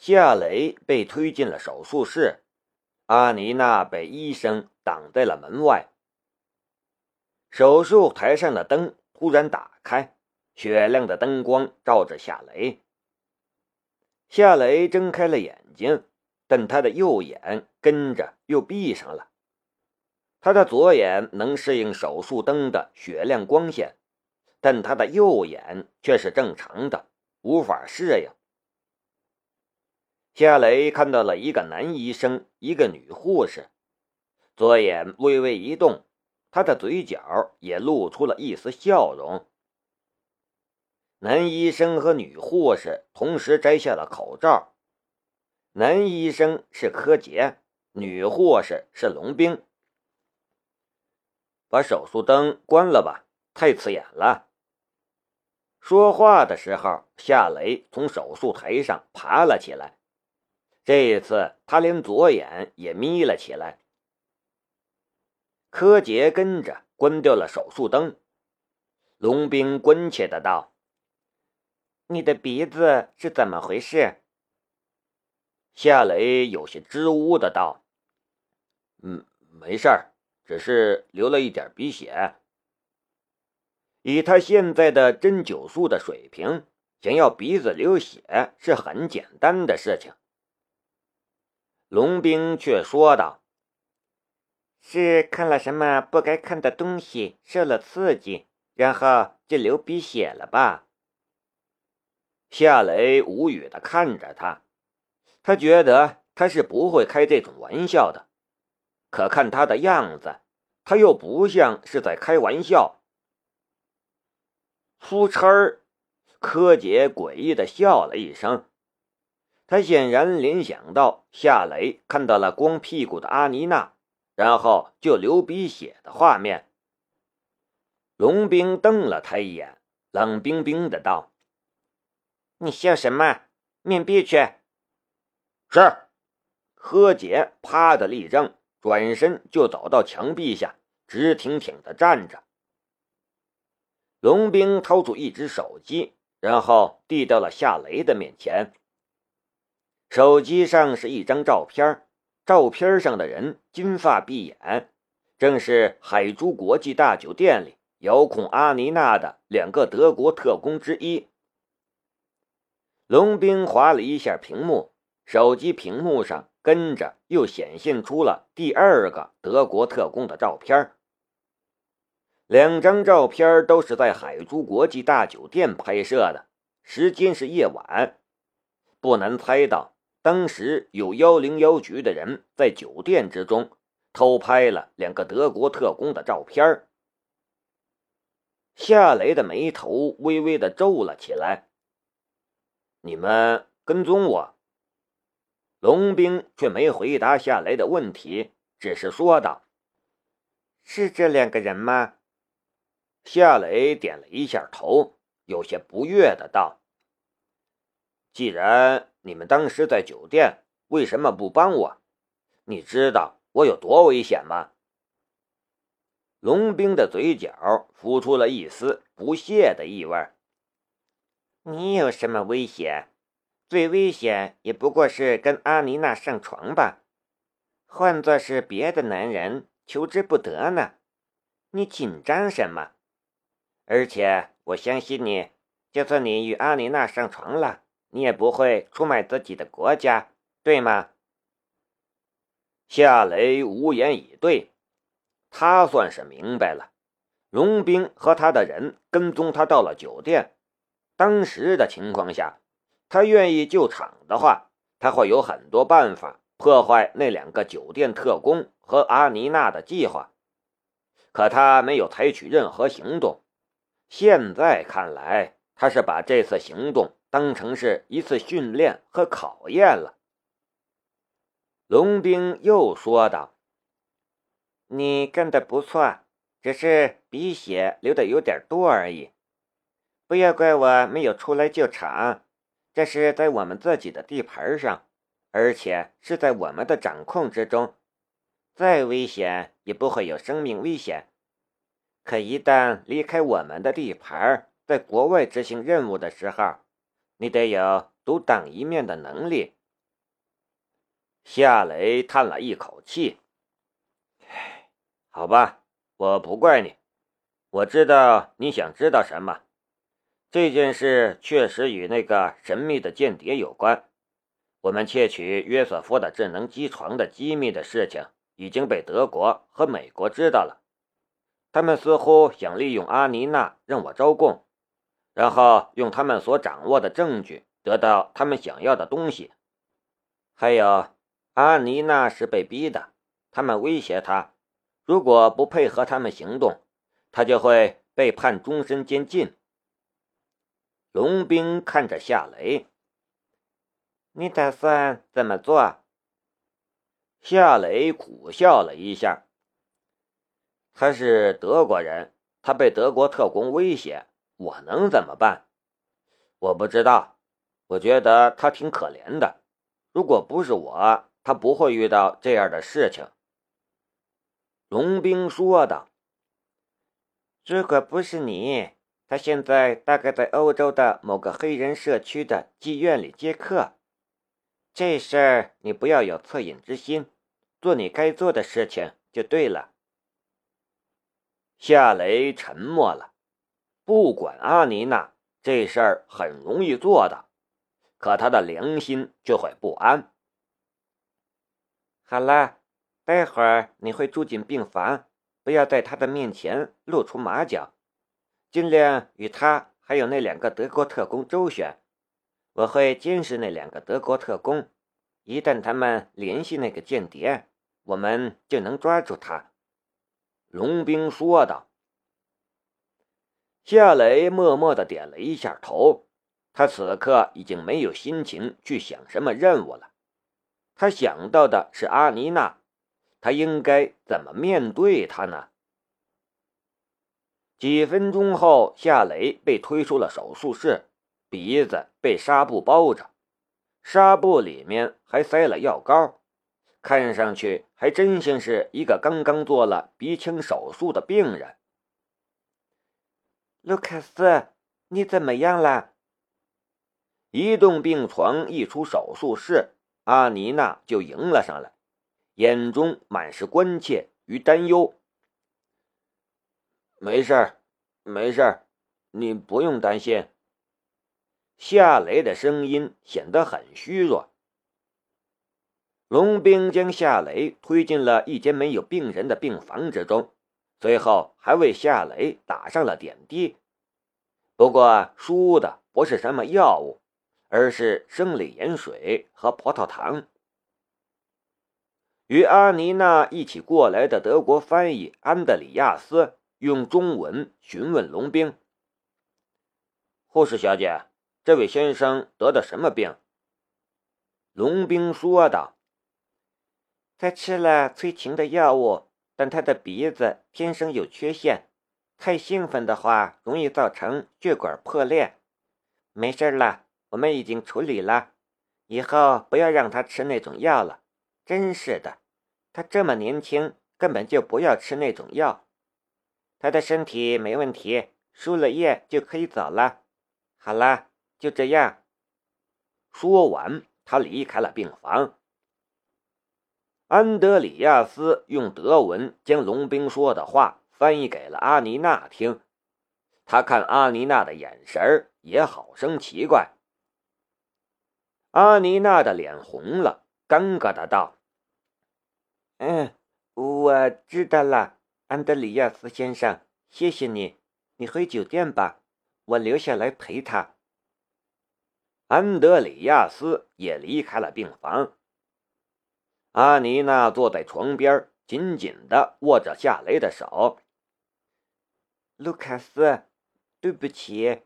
夏雷被推进了手术室，阿妮娜被医生挡在了门外。手术台上的灯突然打开，雪亮的灯光照着夏雷。夏雷睁开了眼睛，但他的右眼跟着又闭上了。他的左眼能适应手术灯的雪亮光线，但他的右眼却是正常的，无法适应。夏雷看到了一个男医生，一个女护士，左眼微微一动，他的嘴角也露出了一丝笑容。男医生和女护士同时摘下了口罩，男医生是柯洁，女护士是龙冰。把手术灯关了吧，太刺眼了。说话的时候，夏雷从手术台上爬了起来。这一次，他连左眼也眯了起来。柯洁跟着关掉了手术灯。龙兵关切的道：“你的鼻子是怎么回事？”夏雷有些支吾的道：“嗯，没事儿。”只是流了一点鼻血。以他现在的针灸术的水平，想要鼻子流血是很简单的事情。龙兵却说道：“是看了什么不该看的东西，受了刺激，然后就流鼻血了吧？”夏雷无语的看着他，他觉得他是不会开这种玩笑的。可看他的样子，他又不像是在开玩笑。出差儿，柯洁诡异的笑了一声，他显然联想到夏雷看到了光屁股的阿妮娜，然后就流鼻血的画面。龙兵瞪了他一眼，冷冰冰的道：“你笑什么？面壁去！”是，柯洁啪的立正。转身就走到墙壁下，直挺挺的站着。龙兵掏出一只手机，然后递到了夏雷的面前。手机上是一张照片，照片上的人金发碧眼，正是海珠国际大酒店里遥控阿妮娜的两个德国特工之一。龙兵划了一下屏幕，手机屏幕上。跟着又显现出了第二个德国特工的照片，两张照片都是在海珠国际大酒店拍摄的，时间是夜晚，不难猜到当时有幺零幺局的人在酒店之中偷拍了两个德国特工的照片。夏雷的眉头微微的皱了起来，你们跟踪我？龙兵却没回答夏雷的问题，只是说道：“是这两个人吗？”夏雷点了一下头，有些不悦的道：“既然你们当时在酒店，为什么不帮我？你知道我有多危险吗？”龙兵的嘴角浮出了一丝不屑的意味。“你有什么危险？”最危险也不过是跟阿妮娜上床吧，换作是别的男人，求之不得呢。你紧张什么？而且我相信你，就算你与阿妮娜上床了，你也不会出卖自己的国家，对吗？夏雷无言以对，他算是明白了，荣兵和他的人跟踪他到了酒店，当时的情况下。他愿意救场的话，他会有很多办法破坏那两个酒店特工和阿妮娜的计划，可他没有采取任何行动。现在看来，他是把这次行动当成是一次训练和考验了。龙兵又说道：“你干的不错，只是鼻血流的有点多而已，不要怪我没有出来救场。”这是在我们自己的地盘上，而且是在我们的掌控之中，再危险也不会有生命危险。可一旦离开我们的地盘，在国外执行任务的时候，你得有独当一面的能力，夏雷叹了一口气：“，好吧，我不怪你。我知道你想知道什么。这件事确实与那个神秘的间谍有关。我们窃取约瑟夫的智能机床的机密的事情已经被德国和美国知道了。他们似乎想利用阿妮娜让我招供，然后用他们所掌握的证据得到他们想要的东西。还有。”阿妮娜是被逼的，他们威胁她，如果不配合他们行动，她就会被判终身监禁。龙兵看着夏雷，你打算怎么做？夏雷苦笑了一下。他是德国人，他被德国特工威胁，我能怎么办？我不知道，我觉得他挺可怜的。如果不是我。他不会遇到这样的事情。”龙兵说道。“如果不是你，他现在大概在欧洲的某个黑人社区的妓院里接客。这事儿你不要有恻隐之心，做你该做的事情就对了。”夏雷沉默了。不管阿妮娜，这事儿很容易做的，可他的良心就会不安。好了，待会儿你会住进病房，不要在他的面前露出马脚，尽量与他还有那两个德国特工周旋。我会监视那两个德国特工，一旦他们联系那个间谍，我们就能抓住他。”龙兵说道。夏雷默默的点了一下头，他此刻已经没有心情去想什么任务了。他想到的是阿妮娜，他应该怎么面对她呢？几分钟后，夏雷被推出了手术室，鼻子被纱布包着，纱布里面还塞了药膏，看上去还真像是一个刚刚做了鼻腔手术的病人。卢卡斯，你怎么样了？移动病床一出手术室。阿妮娜就迎了上来，眼中满是关切与担忧。没事儿，没事儿，你不用担心。夏雷的声音显得很虚弱。龙兵将夏雷推进了一间没有病人的病房之中，最后还为夏雷打上了点滴。不过输的不是什么药物。而是生理盐水和葡萄糖。与阿妮娜一起过来的德国翻译安德里亚斯用中文询问龙兵：“护士小姐，这位先生得的什么病？”龙兵说道：“他吃了催情的药物，但他的鼻子天生有缺陷，太兴奋的话容易造成血管破裂。没事了。”我们已经处理了，以后不要让他吃那种药了。真是的，他这么年轻，根本就不要吃那种药。他的身体没问题，输了液就可以走了。好了，就这样。说完，他离开了病房。安德里亚斯用德文将龙兵说的话翻译给了阿尼娜听，他看阿尼娜的眼神也好生奇怪。阿尼娜的脸红了，尴尬的道：“嗯，我知道了，安德里亚斯先生，谢谢你。你回酒店吧，我留下来陪他。”安德里亚斯也离开了病房。阿妮娜坐在床边，紧紧的握着夏雷的手。卢卡斯，对不起，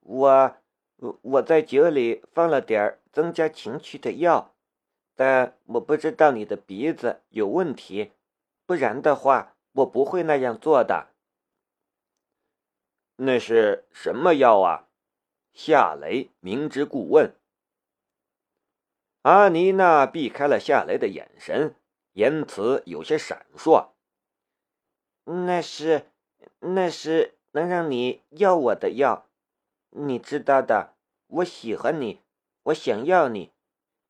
我。我在酒里放了点增加情趣的药，但我不知道你的鼻子有问题，不然的话我不会那样做的。那是什么药啊？夏雷明知故问。阿妮娜避开了夏雷的眼神，言辞有些闪烁。那是，那是能让你要我的药。你知道的，我喜欢你，我想要你，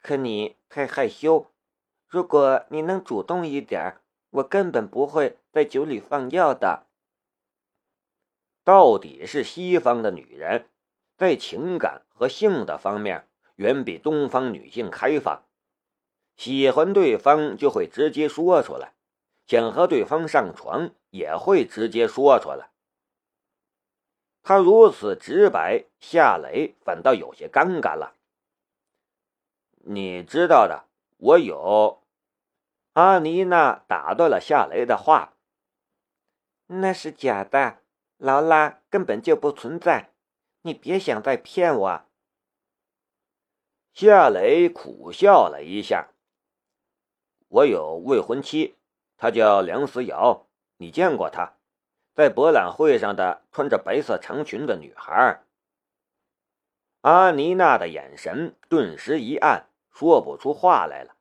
可你太害羞，如果你能主动一点，我根本不会在酒里放药的。到底是西方的女人，在情感和性的方面远比东方女性开放，喜欢对方就会直接说出来，想和对方上床也会直接说出来。他如此直白，夏雷反倒有些尴尬了。你知道的，我有。阿妮娜打断了夏雷的话：“那是假的，劳拉根本就不存在，你别想再骗我。”夏雷苦笑了一下：“我有未婚妻，她叫梁思瑶，你见过她？在博览会上的穿着白色长裙的女孩。”阿妮娜的眼神顿时一暗。说不出话来了，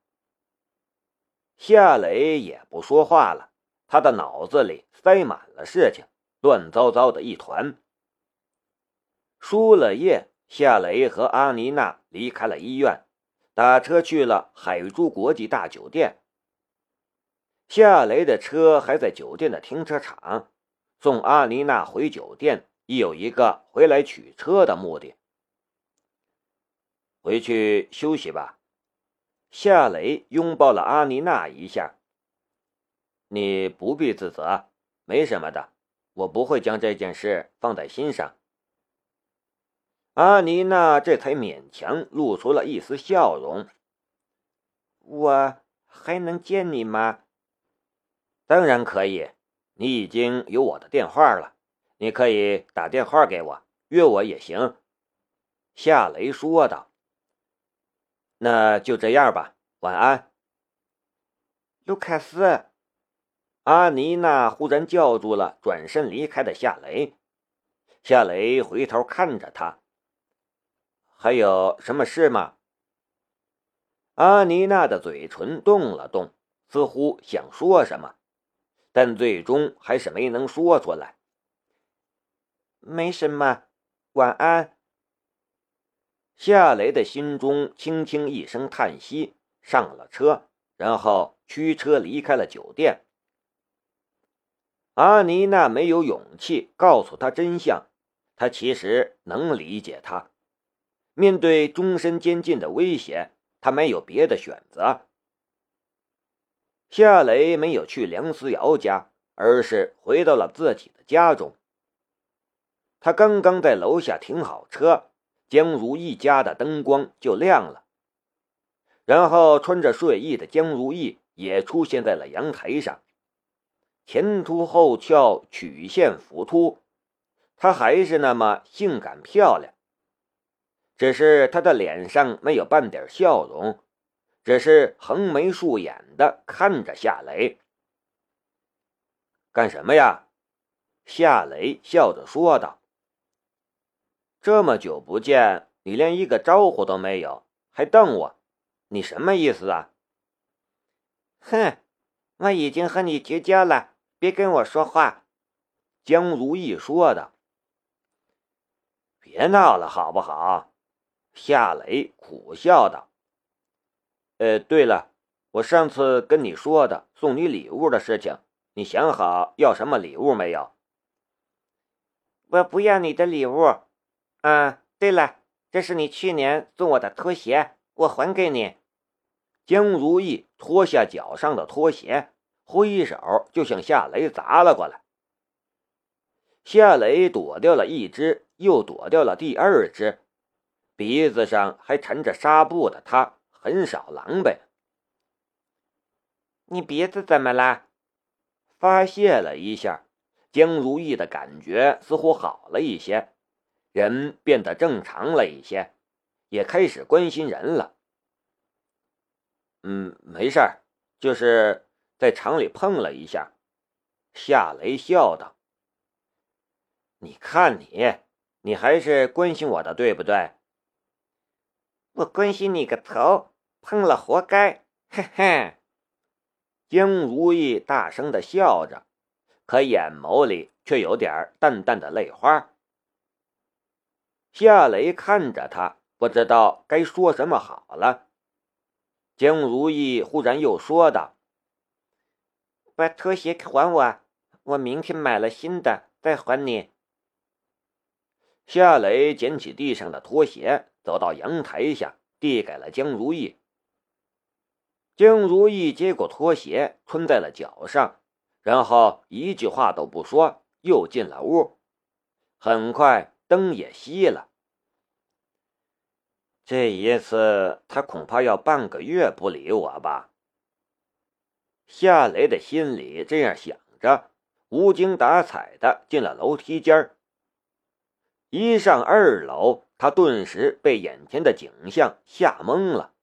夏雷也不说话了，他的脑子里塞满了事情，乱糟糟的一团。输了液，夏雷和阿妮娜离开了医院，打车去了海珠国际大酒店。夏雷的车还在酒店的停车场，送阿妮娜回酒店亦有一个回来取车的目的。回去休息吧。夏雷拥抱了阿妮娜一下。你不必自责，没什么的，我不会将这件事放在心上。阿妮娜这才勉强露出了一丝笑容。我还能见你吗？当然可以，你已经有我的电话了，你可以打电话给我，约我也行。夏雷说道。那就这样吧，晚安，卢卡斯。阿妮娜忽然叫住了转身离开的夏雷。夏雷回头看着他，还有什么事吗？阿妮娜的嘴唇动了动，似乎想说什么，但最终还是没能说出来。没什么，晚安。夏雷的心中轻轻一声叹息，上了车，然后驱车离开了酒店。阿妮娜没有勇气告诉他真相，他其实能理解他。面对终身监禁的威胁，他没有别的选择。夏雷没有去梁思瑶家，而是回到了自己的家中。他刚刚在楼下停好车。江如意家的灯光就亮了，然后穿着睡衣的江如意也出现在了阳台上，前凸后翘，曲线浮凸，她还是那么性感漂亮。只是他的脸上没有半点笑容，只是横眉竖眼的看着夏雷。干什么呀？夏雷笑着说道。这么久不见，你连一个招呼都没有，还瞪我，你什么意思啊？哼，我已经和你绝交了，别跟我说话。”江如意说的。“别闹了，好不好？”夏雷苦笑道。“呃，对了，我上次跟你说的送你礼物的事情，你想好要什么礼物没有？”“我不要你的礼物。”啊，对了，这是你去年送我的拖鞋，我还给你。江如意脱下脚上的拖鞋，挥手就向夏雷砸了过来。夏雷躲掉了一只，又躲掉了第二只，鼻子上还缠着纱布的他很少狼狈。你鼻子怎么了？发泄了一下，江如意的感觉似乎好了一些。人变得正常了一些，也开始关心人了。嗯，没事儿，就是在厂里碰了一下。夏雷笑道：“你看你，你还是关心我的，对不对？”我关心你个头，碰了活该，嘿 嘿。江如意大声的笑着，可眼眸里却有点淡淡的泪花。夏雷看着他，不知道该说什么好了。江如意忽然又说道：“把拖鞋还我，我明天买了新的再还你。”夏雷捡起地上的拖鞋，走到阳台下，递给了江如意。江如意接过拖鞋，穿在了脚上，然后一句话都不说，又进了屋。很快，灯也熄了。这一次，他恐怕要半个月不理我吧？夏雷的心里这样想着，无精打采的进了楼梯间。一上二楼，他顿时被眼前的景象吓懵了。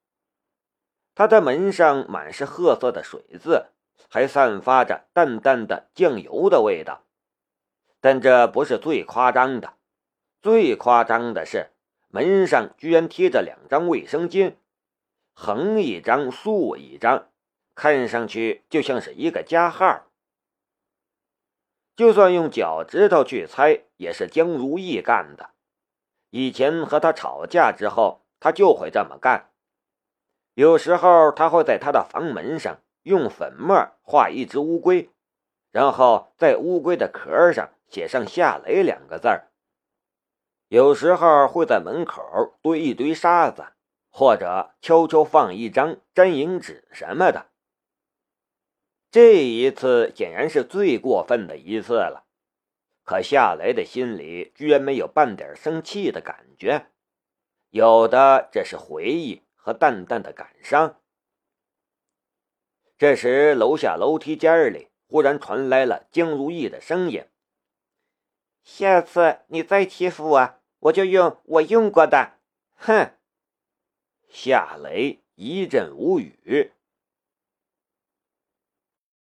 他的门上满是褐色的水渍，还散发着淡淡的酱油的味道。但这不是最夸张的，最夸张的是。门上居然贴着两张卫生巾，横一张，竖一张，看上去就像是一个加号。就算用脚趾头去猜，也是江如意干的。以前和他吵架之后，他就会这么干。有时候他会在他的房门上用粉末画一只乌龟，然后在乌龟的壳上写上“夏雷”两个字儿。有时候会在门口堆一堆沙子，或者悄悄放一张粘银纸什么的。这一次显然是最过分的一次了，可夏雷的心里居然没有半点生气的感觉，有的只是回忆和淡淡的感伤。这时，楼下楼梯间里忽然传来了江如意的声音。下次你再欺负我，我就用我用过的。哼！夏雷一阵无语。